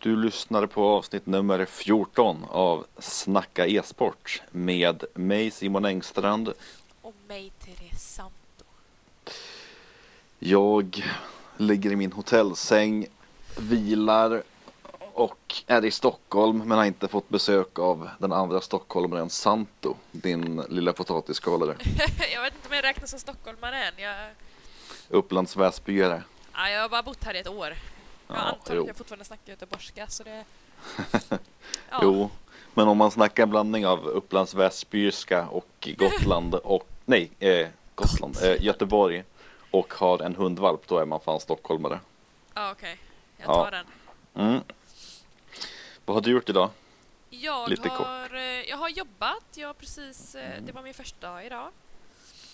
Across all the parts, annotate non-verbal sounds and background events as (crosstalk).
Du lyssnar på avsnitt nummer 14 av Snacka e-sport med mig Simon Engstrand. Och mig, Therese Santo. Jag ligger i min hotellsäng, vilar och är i Stockholm men har inte fått besök av den andra stockholmaren Santo, din lilla potatisskalare. (laughs) jag vet inte om jag räknas som stockholmare än. Jag, Upplands Väsbyare. ja, jag har bara bott här i ett år. Jag Ja, antar jo. att jag fortfarande snackar göteborgska så det... (laughs) Ja. Jo, men om man snackar en blandning av Upplands Väsbyska och Gotland (laughs) och nej, eh, Gotland, eh, Göteborg och har en hundvalp, då är man fan stockholmare. Ja, okej. Jag Ja. tar den. Mm. Vad har du gjort idag? Jag Lite har, eh, jag har jobbat. Jag har precis... eh, Det var min första dag idag.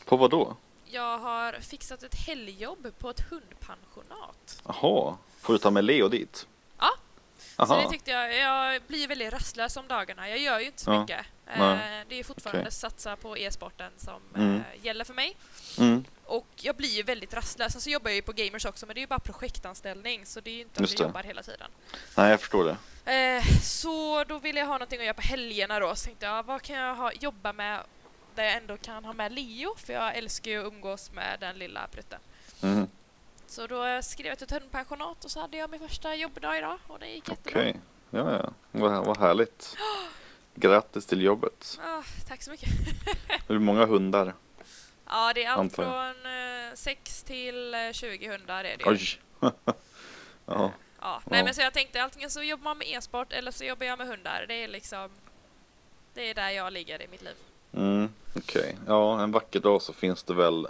På vad då? Jag har fixat ett helgjobb på ett hundpensionat. Jaha, får du ta med Leo dit? Ja. Så det tyckte jag. Jag blir väldigt rastlös om dagarna. Jag gör ju inte så Ja. mycket. Eh, Nej. Det är fortfarande Okej. satsa på e-sporten som Mm. eh, gäller för mig. mm. Och jag blir ju väldigt rastlös. Sen så jobbar jag ju på Gamers också, men det är ju bara projektanställning så det är ju inte att vi jobbar hela tiden. Nej, jag förstår det. Eh, så då ville jag ha någonting att göra på helgerna då. Så tänkte jag, vad kan jag ha, jobba med där jag ändå kan ha med Leo? För jag älskar ju att umgås med den lilla prutten. Mm. Så då eh, skrev jag till ett hundpensionat och så hade jag min första jobbdag idag och det gick jättebra. Okej, ja, ja. Vad, vad härligt. (gasps) Grattis till jobbet. Ah, tack så mycket. Hur många hundar? (laughs) Ja, det är allt från eh, 6 till eh, 20 hundar är det. Oj! (laughs) ja, Ja, nej men så jag tänkte antingen så jobbar man med e-sport eller så jobbar jag med hundar. Det är liksom det är där jag ligger i mitt liv. mm, okej. Ja, en vacker dag så finns det väl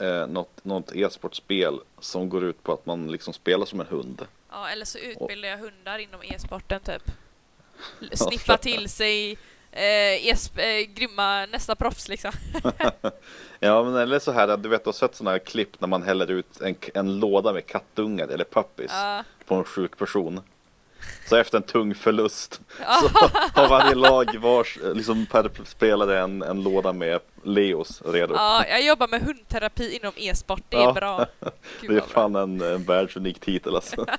eh, något, något e-sportspel som går ut på att man liksom spelar som en hund. Ja, eller så utbildar jag hundar inom e-sporten typ. (laughs) Sniffa till sig eh, eh, grymma nästa proffs liksom. (laughs) Ja, men eller så här, du vet, du har sett sådana här klipp när man häller ut en, en låda med kattungar eller puppies Ja. på en sjuk person. Så efter en tung förlust så har varje lag vars, liksom per spelare en, en låda med Leos redo. ja, jag jobbar med hundterapi inom e-sport. Det är Ja. bra. (laughs) Gud, det är vad bra. fan en, en världsunik titel alltså. (laughs)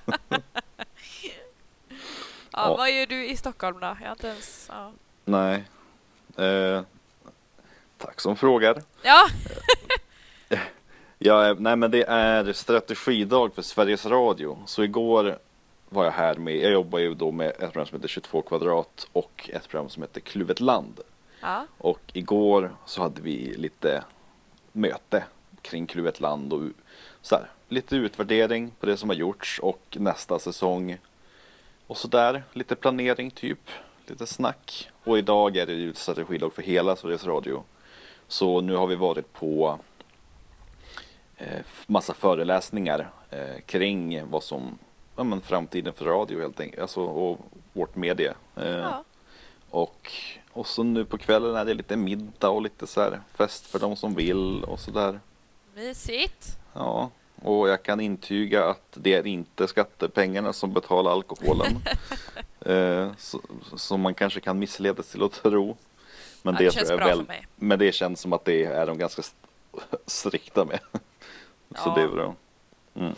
Ja, Ja. Vad gör du i Stockholm då? Jag har inte ens... Ja. Nej. Eh, tack som frågar. ja. (laughs) Ja, eh, nej men det är strategidag för Sveriges Radio. Så igår var jag här med, jag jobbar ju då med ett program som heter 22 kvadrat och ett program som heter Kluvet land. ja. Och igår så hade vi lite möte kring Kluvet land och så här, lite utvärdering på det som har gjorts och nästa säsong. Och så där, lite planering typ, lite snack. Och idag är det ju strategidag för hela Sveriges Radio. Så nu har vi varit på eh, massa föreläsningar eh, kring vad som, ja men framtiden för radio helt enkelt, alltså och vårt media. Eh, ja. och, och så nu på kvällen är det lite middag och lite så här fest för de som vill och sådär. Mysigt. Ja, och jag kan intyga att det är inte skattepengarna som betalar alkoholen. (laughs) eh, som man kanske kan missledas till att tro. Men Ja, det, det känns bra väl, för mig. men det känns som att det är de ganska st- (laughs) strikta med. så Ja. det är bra. Mm.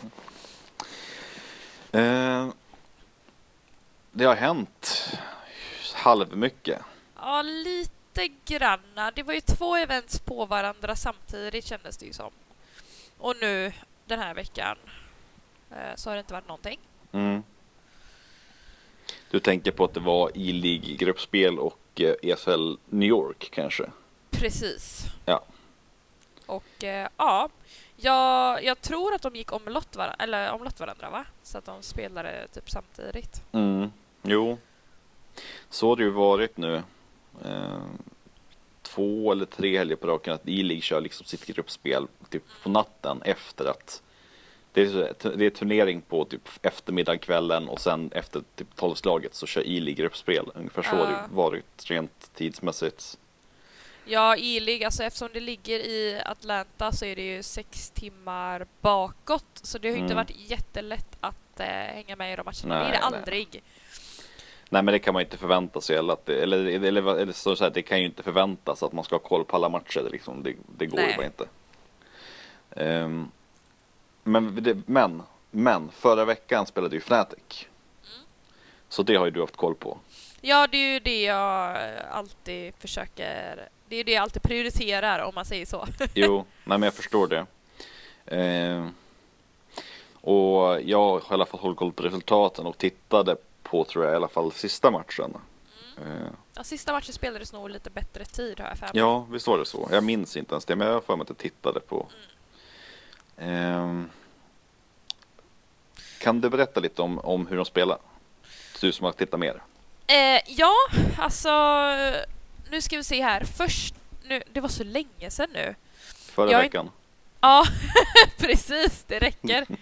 Eh, det har hänt halvmycket. Ja, lite granna. Det var ju två events på varandra samtidigt kändes det ju som. Och nu den här veckan eh, så har det inte varit någonting. Mm. Du tänker på att det var E-League gruppspel och eh, ESL New York kanske? Precis. Ja. Och eh, ja, jag, jag tror att de gick omlott, var- eller omlott varandra va? Så att de spelade typ samtidigt. Mm. Jo, så har det ju varit nu. Eh, två eller tre helger på raken att E-League kör liksom sitt gruppspel typ på natten efter att det är, det är turnering på typ eftermiddag, kvällen och sen efter typ tolvslaget så kör E-League gruppspel. Ungefär så har det Ja. ju varit rent tidsmässigt. Ja, E-League, alltså eftersom det ligger i Atlanta så är det ju sex timmar bakåt. Så det har ju inte Mm. varit jättelätt att eh, hänga med i de matcherna. Nej, det är det nej. aldrig. Nej men det kan man ju inte förvänta sig eller, att det, eller, eller, eller så, så här, det kan ju inte förväntas att man ska ha koll på alla matcher. Det, liksom, det, det går ju Nej. bara inte. Ehm, men, men, men förra veckan spelade ju Fnatic. Så det har ju du haft koll på. Ja, det är ju det jag alltid försöker... Det är det jag alltid prioriterar om man säger så. (laughs) Jo, nej men jag förstår det. Eh, och jag har i alla fall hållit koll på resultaten och tittade på, tror jag, i alla fall sista matchen. Eh, Ja, sista matchen spelades nog lite bättre tid har jag för mig. ja, visst var det så. Jag minns inte ens det, men jag har för mig att jag tittade på. Eh, kan du berätta lite om, om hur de spelar? Du som har tittat mer. Eh, ja, alltså... Nu ska vi se här. Först... Nu, det var så länge sedan nu. Förra Jag veckan. Ja, (laughs) precis. Det räcker. (laughs)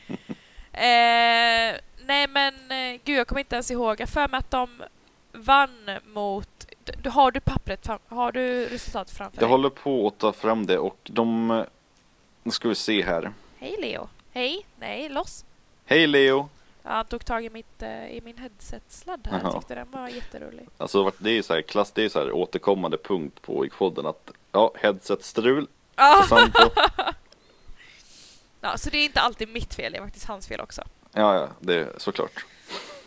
Eh, nej, men eh, gud, jag kommer inte ens ihåg. Jag för mig att de vann mot... Du, har du pappret fram, Har du resultatet framför Jag dig? håller på att ta fram det och de... eh, Nu ska vi se här. Hej, Leo. Hej. Nej, loss. Hej Leo! Ja, Han tog tag i, mitt, eh, i min headset-sladd här. Jag tyckte den var jätterolig. Alltså det är ju så här, klass, det är så här återkommande punkt på podden att ja, headset-strul. Ah! (laughs) Sampo. Ja, så det är inte alltid mitt fel, det är faktiskt hans fel också. Ja, ja, det är såklart. (laughs)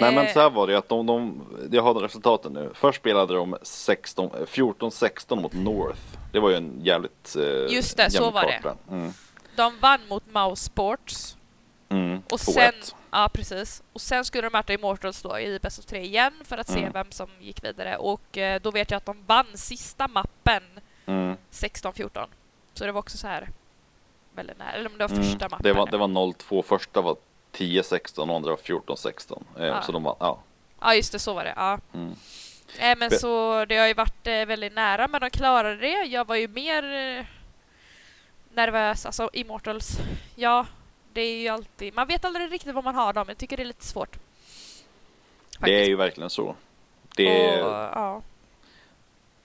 Nej men Eh, så här var det att de, de, jag har resultaten nu. Först spelade de 16 eh, 14-16 mot North. Det var ju en jävligt eh, Just det, så var det. Mm. De vann mot Mouse Sports. Mm. Och 2-1. sen, ja precis. Och sen skulle de möta Immortals då i Best of 3 igen för att se Mm. vem som gick vidare. Och eh, då vet jag att de vann sista mappen Mm. 16-14. Så det var också så här väldigt nära. Eller om det var Mm. första mappen. Det var, det var 0-2. Första var 10-16 och andra var 14-16. Eh, Ja. Så de var, ja. Ja, just det, så var det. Ja. Mm. Eh, men Be- så det har ju varit eh, väldigt nära, men de klarade det. Jag var ju mer nervös. Alltså, Immortals. Ja, det är ju alltid... Man vet aldrig riktigt vad man har dem. Jag tycker det är lite svårt. Det är ju verkligen så. Det, Och, ja.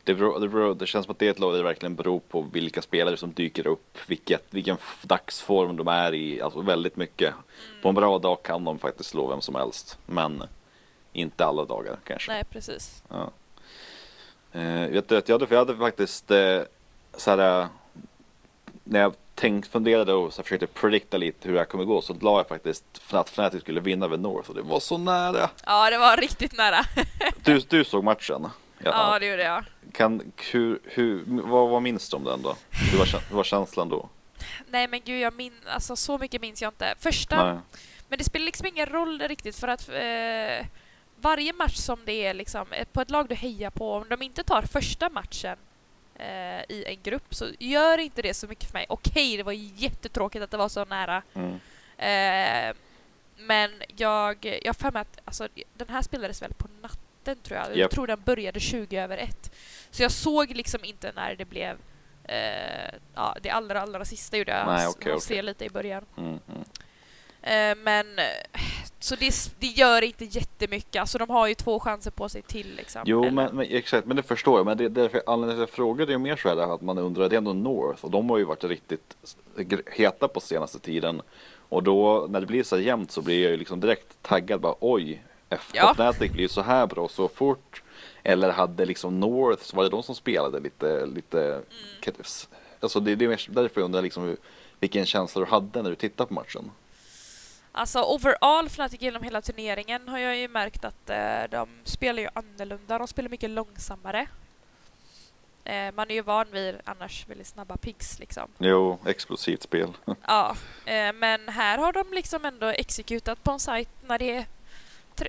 det, beror, det, beror, det känns som att det är ett lag där det verkligen beror på vilka spelare som dyker upp, vilket, vilken dagsform de är i, alltså väldigt mycket. På en bra dag kan de faktiskt slå vem som helst, men inte alla dagar kanske. Nej, precis. Ja. Eh, vet du jag hade, jag hade faktiskt eh, så här, eh, när jag tänkt, funderade och så försökte predikta lite hur det här kommer gå så la jag faktiskt för att Fnatic skulle vinna över North och det var så nära. Ja, det var riktigt nära. Du, du såg matchen? Ja, det gjorde jag. Kan, hur, hur, vad, vad minns du om den då? Hur var, hur var känslan då? Nej, men gud, jag min... Alltså, så mycket minns jag inte. Första... Nej. Men det spelar liksom ingen roll riktigt för att eh, varje match som det är liksom, eh, på ett lag du hejar på, om de inte tar första matchen eh, i en grupp så gör inte det så mycket för mig. Okej, det var jättetråkigt att det var så nära. Mm. Eh, men jag, jag har för mig att alltså, den här spelades väl på natten tror jag. Jag Japp. tror den började 20 över ett. Så jag såg liksom inte när det blev eh, ja, det allra, allra sista gjorde jag. Nej, okej, och okej. se lite i början. Mm, mm. Eh, men så det, det gör inte jättemycket. Alltså de har ju två chanser på sig till liksom. Jo, men, men exakt, men det förstår jag. Men det, därför, anledningen till att jag frågade är ju mer så här att man undrar, det är ändå North och de har ju varit riktigt heta på senaste tiden. Och då när det blir så här jämnt så blir jag ju liksom direkt taggad bara oj, F- Ja. Fnatic blir ju så här bra så fort. Eller hade liksom North, så var det de som spelade lite, lite Mm. Alltså det, det är mer därför jag undrar liksom hur, vilken känsla du hade när du tittade på matchen. Alltså overall Fnatic genom hela turneringen har jag ju märkt att eh, de spelar ju annorlunda. De spelar mycket långsammare. Eh, man är ju van vid annars väldigt snabba pigs liksom. Jo, explosivt spel. (laughs) Ja, eh, men här har de liksom ändå exekutat på en sajt när det är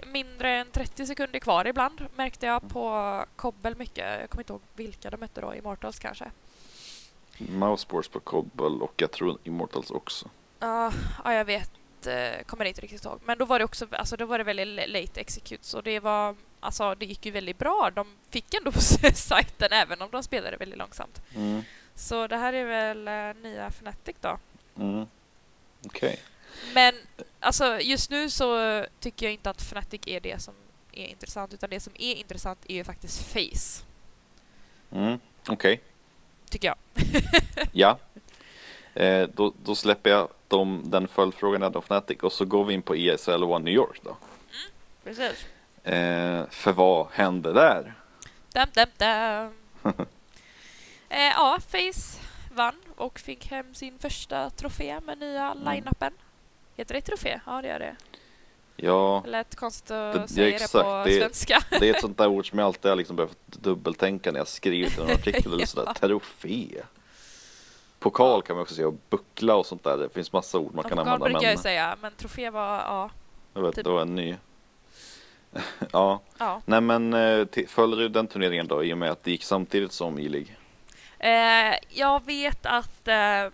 mindre än 30 sekunder kvar ibland märkte jag på Kobbel mycket. Jag kommer inte ihåg vilka de mötte då, Immortals kanske. Mousesports på Cobble och jag tror Immortals också. Ja, ja, jag vet. Eh, Kommer inte riktigt ihåg. Men då var det också, alltså då var det väldigt late execute så det var, alltså det gick ju väldigt bra. De fick ändå på (laughs) sajten även om de spelade väldigt långsamt. Mm. Så det här är väl eh, nya Fnatic då. Mm. Okej. Men alltså just nu så tycker jag inte att Fnatic är det som är intressant utan det som är intressant är ju faktiskt Face. Mm. Okej. Tycker jag. (laughs) Ja. Eh, då, då släpper jag dem, den följdfrågan hade om Fnatic och så går vi in på ESL One New York då. Precis. Eh, för vad hände där? Dam, dam, dam. (laughs) eh, ja, Face vann och fick hem sin första trofé med nya Mm. line-upen. Heter det trofé? Ja, det gör det. Ja, Det lät konstigt att Det- ja, säga det exakt, på det- svenska. det är ett (laughs) sånt där ord som jag alltid har liksom behövt dubbeltänka när jag skrivit en artikel eller (laughs) Ja. sådär. Trofé. Pokal kan man också säga och buckla och sånt där. Det finns massa ord man Ja, kan pokal använda. brukar jag ju säga, men trofé var, ja. jag vet, typ. det var en ny. (laughs) ja, ja. nej men eh, följer du den turneringen då i och med att det gick samtidigt som E-League? Eh, jag vet att... Eh,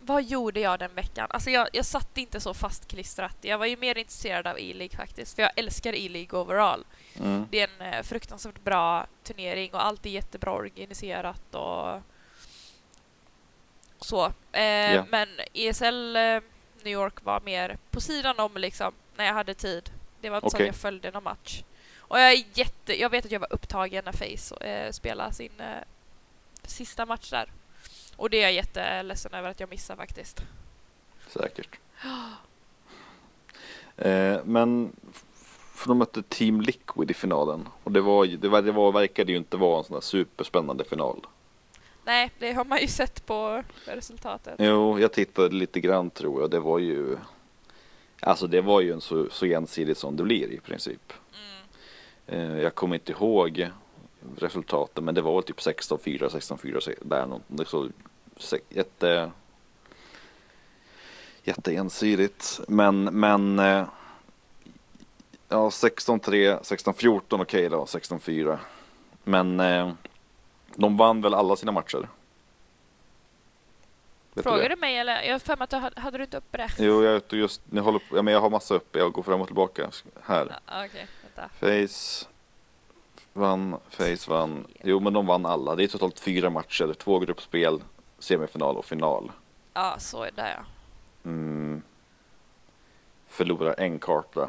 vad gjorde jag den veckan? Alltså jag, jag satt inte så fastklistrat. Jag var ju mer intresserad av E-League faktiskt, för jag älskar E-League overall. Mm. Det är en eh, fruktansvärt bra turnering och allt är jättebra organiserat och så. Eh, Ja. Men ESL eh, New York var mer på sidan om liksom, när jag hade tid. Det var inte så Okej. att jag följde någon match. Och jag är jätte... Jag vet att jag var upptagen när Face eh, spelade sin eh, sista match där. Och det är jag jätteledsen över att jag missade faktiskt. Säkert. (gasps) Eh, men för de mötte Team Liquid i finalen och det var, det, det var, verkade ju inte vara en sån här superspännande final. Nej, det har man ju sett på resultatet. Jo, jag tittade lite grann tror jag. Det var ju Alltså det var ju en så, så ensidigt som det blir i princip. Mm. Eh, jag kommer inte ihåg resultaten men det var typ 16-4, 16-4 se- där så se- jätte jätteensidigt. Men men eh, ja 16-3, 16-14 okej då, 16-4. Men eh, de vann väl alla sina matcher? Vet? Frågar du mig eller? Jag har för mig att du hade, hade du inte uppe det? Jo, jag just, håller på, ja, men jag har massa uppe, jag går fram och tillbaka här. Okej, vänta. Face vann, Face vann. Jo, men de vann alla. Det är totalt fyra matcher, två gruppspel, semifinal och final. Ja, så är det ja. Mm. Förlorar en karta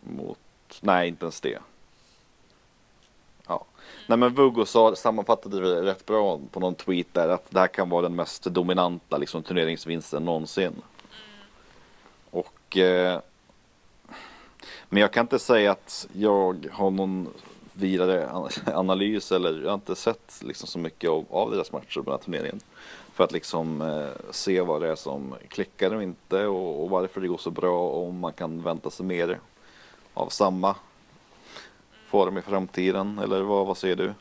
mot, nej inte ens det. Ja. Nej men Vuggo sa, sammanfattade det rätt bra på någon tweet där att det här kan vara den mest dominanta liksom, turneringsvinsten någonsin. Och eh, Men jag kan inte säga att jag har någon vidare an- (laughs) analys eller jag har inte sett liksom så mycket av, av deras matcher på den här turneringen. För att liksom eh, se vad det är som klickar och inte och, och varför det går så bra och om man kan vänta sig mer av samma form i framtiden eller vad, vad säger du?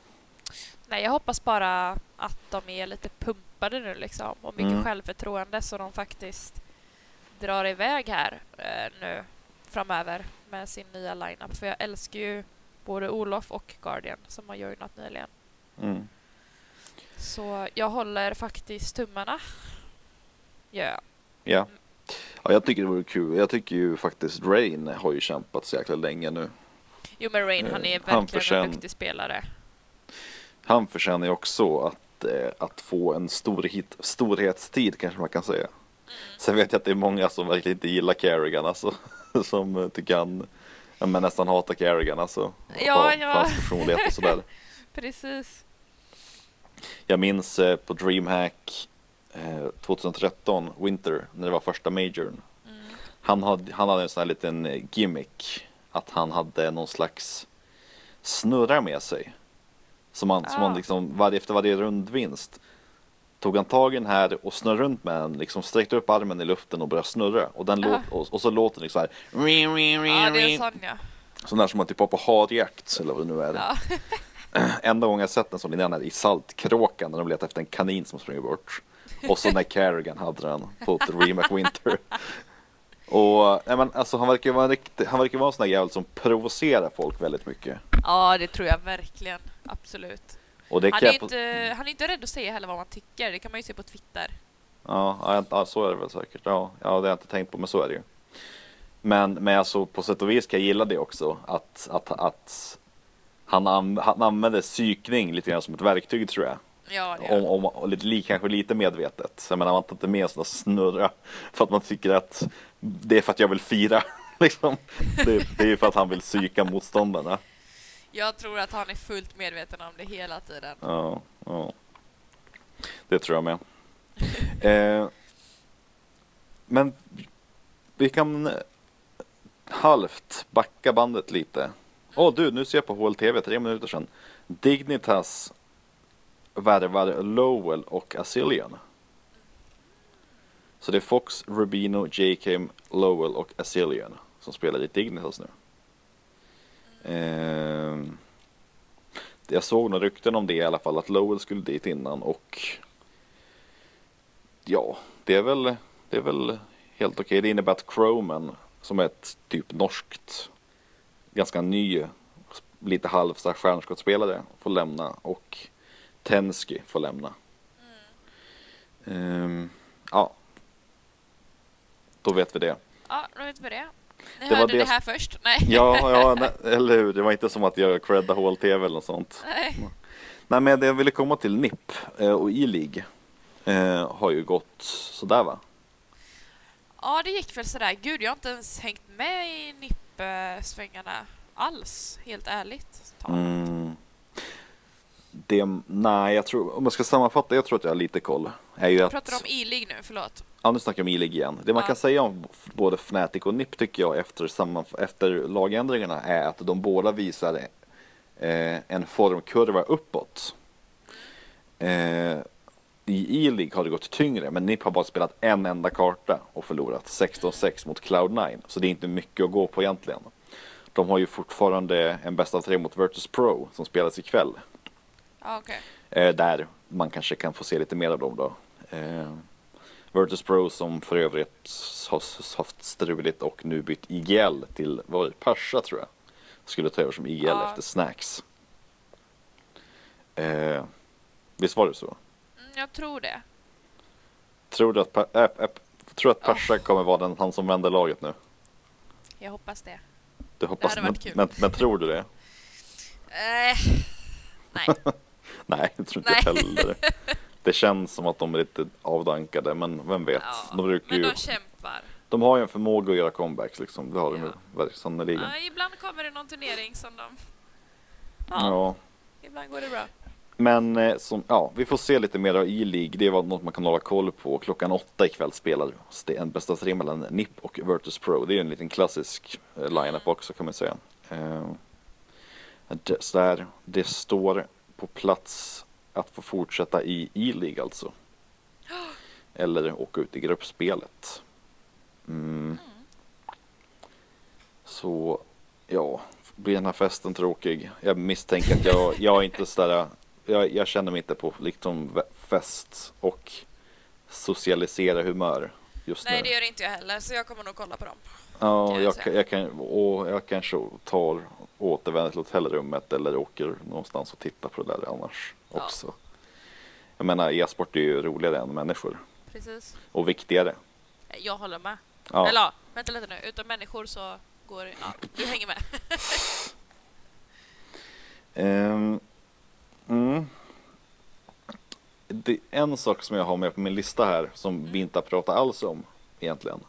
Nej, jag hoppas bara att de är lite pumpade nu liksom och mycket Mm. självförtroende så de faktiskt drar iväg här eh, nu framöver med sin nya lineup. För jag älskar ju både Olof och Guardian som har joinat nyligen. Mm. Så jag håller faktiskt tummarna. Ja. Ja. ja, jag tycker det vore kul. Jag tycker ju faktiskt Rain har ju kämpat så jäkla länge nu. Jo men Rain, han är Eh, han verkligen förtjän- en duktig spelare. Han förtjänar ju också att, eh, att få en storhet, storhetstid kanske man kan säga. Sen vet jag att det är många som verkligen inte gillar Carrigan alltså. (laughs) Som eh, tycker han, ja, men nästan hatar Carrigan alltså. Ja, ja. Hans personlighet och sådär. (laughs) Precis. Jag minns på DreamHack eh, 2013, Winter, när det var första majorn. Mm. Han hade, han hade en sån här liten gimmick. Att han hade någon slags snurra med sig. Som han, som Ah. han liksom, varje, efter varje rundvinst tog han tag i den här och snurrade runt med den, liksom sträckte upp armen i luften och började snurra. Och, den Ah. låt, och, och så låter det liksom så här. Ja, det är sån ja. Sån där som man typ har på harjakt eller vad det nu är. ja. (laughs) Enda gången jag sett en sån innan är i Saltkråkan när de letar efter en kanin som springer bort. Och så när (laughs) Carrigan hade den på The Remake Winter. Och nej, men, alltså, han verkar vara en riktig, han verkar vara en sån där jävel som provocerar folk väldigt mycket. ja, det tror jag verkligen. Absolut. Han är, inte, han är inte rädd att säga heller vad man tycker. Det kan man ju se på Twitter. Ja, ja, så är det väl säkert. Ja, ja, det har jag inte tänkt på, men så är det ju. Men, men alltså, på sätt och vis kan jag gilla det också. Att, att, att han, an, han använder psykning lite grann som ett verktyg tror jag. Ja, det Om, om, och lite, li- kanske lite medvetet. Jag menar, man tar inte med där snurra för att man tycker att det är för att jag vill fira. (laughs) Liksom. Det, det är ju för att han vill psyka motståndarna. Jag tror att han är fullt medveten om det hela tiden. Ja, ja. Det tror jag med. (laughs) Eh, men vi kan halvt backa bandet lite. Åh du, nu ser jag på HLTV tre minuter sedan. Dignitas värvar Lowell och Asilian. Så det är Fox, Rubino, JKM, Lowell och Asilian som spelar i Dignitas nu. Eh, jag såg några rykten om det i alla fall, att Lowell skulle dit innan och ja, det är väl, det är väl helt okej. Det innebär att Croman, som är ett typ norskt, ganska ny, lite halv stjärnskottsspelare, får lämna och Tensky får lämna. Ehm, ja, då vet vi det. Ja, då vet vi det. Ni Det var hörde det, det- här först? Nej. Ja, ja (laughs) nej, eller hur. Det var inte som att jag credda HLTV eller något sånt. Nej. Nej, men det jag ville komma till NIP eh, och E-League eh, har ju gått sådär va? Ja, det gick väl sådär. Gud, jag har inte ens hängt med i NIP-svängarna alls, helt ärligt. Mm. Det, nej, jag tror, om jag ska sammanfatta, jag tror att jag har lite koll. Är ju att, pratar om E-League nu, förlåt. ja, nu snackar jag om E-League igen. Det man Ja. kan säga om både Fnatic och NIP tycker jag efter, samman, efter lagändringarna är att de båda visar eh, en formkurva uppåt. Eh, I E-League har det gått tyngre, men NIP har bara spelat en enda karta och förlorat 16-6 mot Cloud9. Så det är inte mycket att gå på egentligen. De har ju fortfarande en bästa av tre mot Virtus Pro som spelas ikväll. Okej. Eh, där man kanske kan få se lite mer av dem då. Eh, Virtus Pro som för övrigt har haft struligt och nu bytt IGL till, vad var det, Pasha tror jag. Skulle ta över som IGL Ja. efter Snacks. Eh, visst var det så? Mm, jag tror det. Tror du att, äh, äh, tror att. Pasha kommer vara den, han som vänder laget nu? Jag hoppas det. Du hoppas, hade men, varit kul. men, men tror du det? Eh, nej. (laughs) (laughs) Nej, jag tror inte Nej. heller. Det känns som att de är lite avdankade, men vem vet? Ja, de brukar men ju... de kämpar. De har ju en förmåga att göra comebacks liksom. Det har de ju Ja. sannerligen. Ja, ibland kommer det någon turnering som de... Ja. Ja, ibland går det bra. Men eh, som, ja, vi får se lite mer av E-League. Det var något man kan hålla koll på. Klockan åtta ikväll spelar en bästa tre mellan NIP och Virtus Pro. Det är en liten klassisk eh, lineup också kan man säga. Eh, så där, det står på plats att få fortsätta i E-League alltså. (gasps) Eller åka ut i gruppspelet. Mm. Så ja, blir den här festen tråkig? Jag misstänker att jag, jag är inte sådär, jag, jag känner mig inte på liksom fest och socialisera humör just Nej, nu. det gör inte jag heller, så jag kommer nog kolla på dem. Ja, jag jag, jag, kan, och jag kanske tar återvänder till hotellrummet eller åker någonstans och tittar på det där annars Ja. också. Jag menar, e-sport är ju roligare än människor Precis. och viktigare. Jag håller med. Ja. Eller vänta lite nu. Utan människor så går Ja, du hänger med. (laughs) Ehm, mm. Det är en sak som jag har med på min lista här som vi inte har pratat alls om egentligen.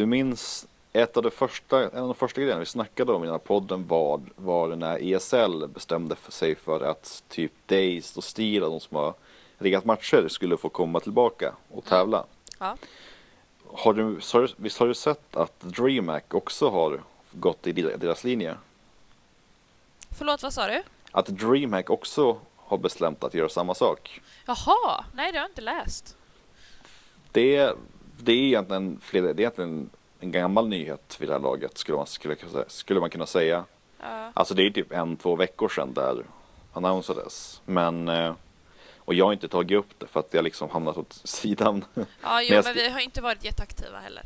Du minns ett av de första, en av de första grejerna vi snackade om i den här podden var, var när ESL bestämde för sig för att typ Dazed och Steel de som har riggat matcher skulle få komma tillbaka och tävla. Ja. Har du, så har du- visst har du sett att DreamHack också har gått i deras linje? Förlåt, vad sa du? Att DreamHack också har bestämt att göra samma sak. Jaha, nej det har jag inte läst. Det, det är egentligen, fler, det är egentligen en gammal nyhet vid det här laget skulle man, skulle, skulle man kunna säga. Ja. Alltså det är typ en, två veckor sedan där annonsades. Men, eh, och jag har inte tagit upp det för att jag liksom hamnat åt sidan. (laughs) Ja, jo, Men men vi har inte varit jätteaktiva heller.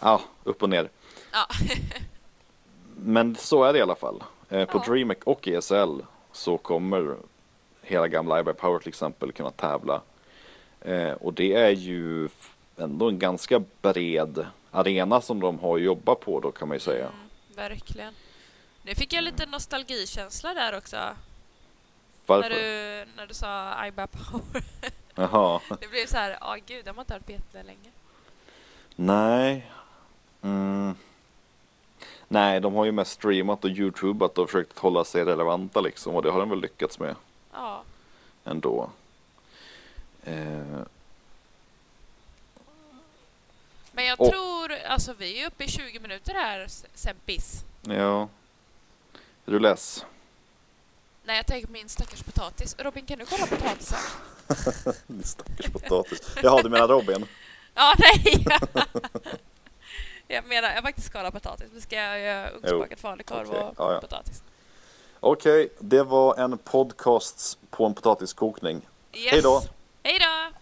Ja, upp och ner. Ja. (laughs) Men så är det i alla fall. Eh, på Ja. DreamHack och ESL så kommer hela gamla iBuy Power till exempel kunna tävla. Eh, och det är ju ändå en ganska bred arena som de har jobbat på då kan man ju säga. Mm, verkligen. Nu fick jag lite nostalgikänsla där också. När Varför? du, när du sa IBA Power. (laughs) Jaha. Det blev så här, ja gud, de har inte hört på jättelänge. Nej. Mm. Nej, de har ju mest streamat och youtubat och försökt hålla sig relevanta liksom och det har de väl lyckats med Ja, ändå. Eh, men jag Och- tror, alltså vi är uppe i 20 minuter här, Sempis. ja. Är du less? Nej, jag tänker på min stackars potatis. Robin, kan du kolla potatisen? (laughs) Din stackars potatis. Jaha, du menar Robin? (laughs) Ja, nej! (laughs) Jag menar, jag har faktiskt skalat potatis. Men ska jag göra ugnsbakad falukorv Okej, och ja, ja. potatis? Okej, det var en podcast på en potatiskokning. Yes. Hej då. Hej då!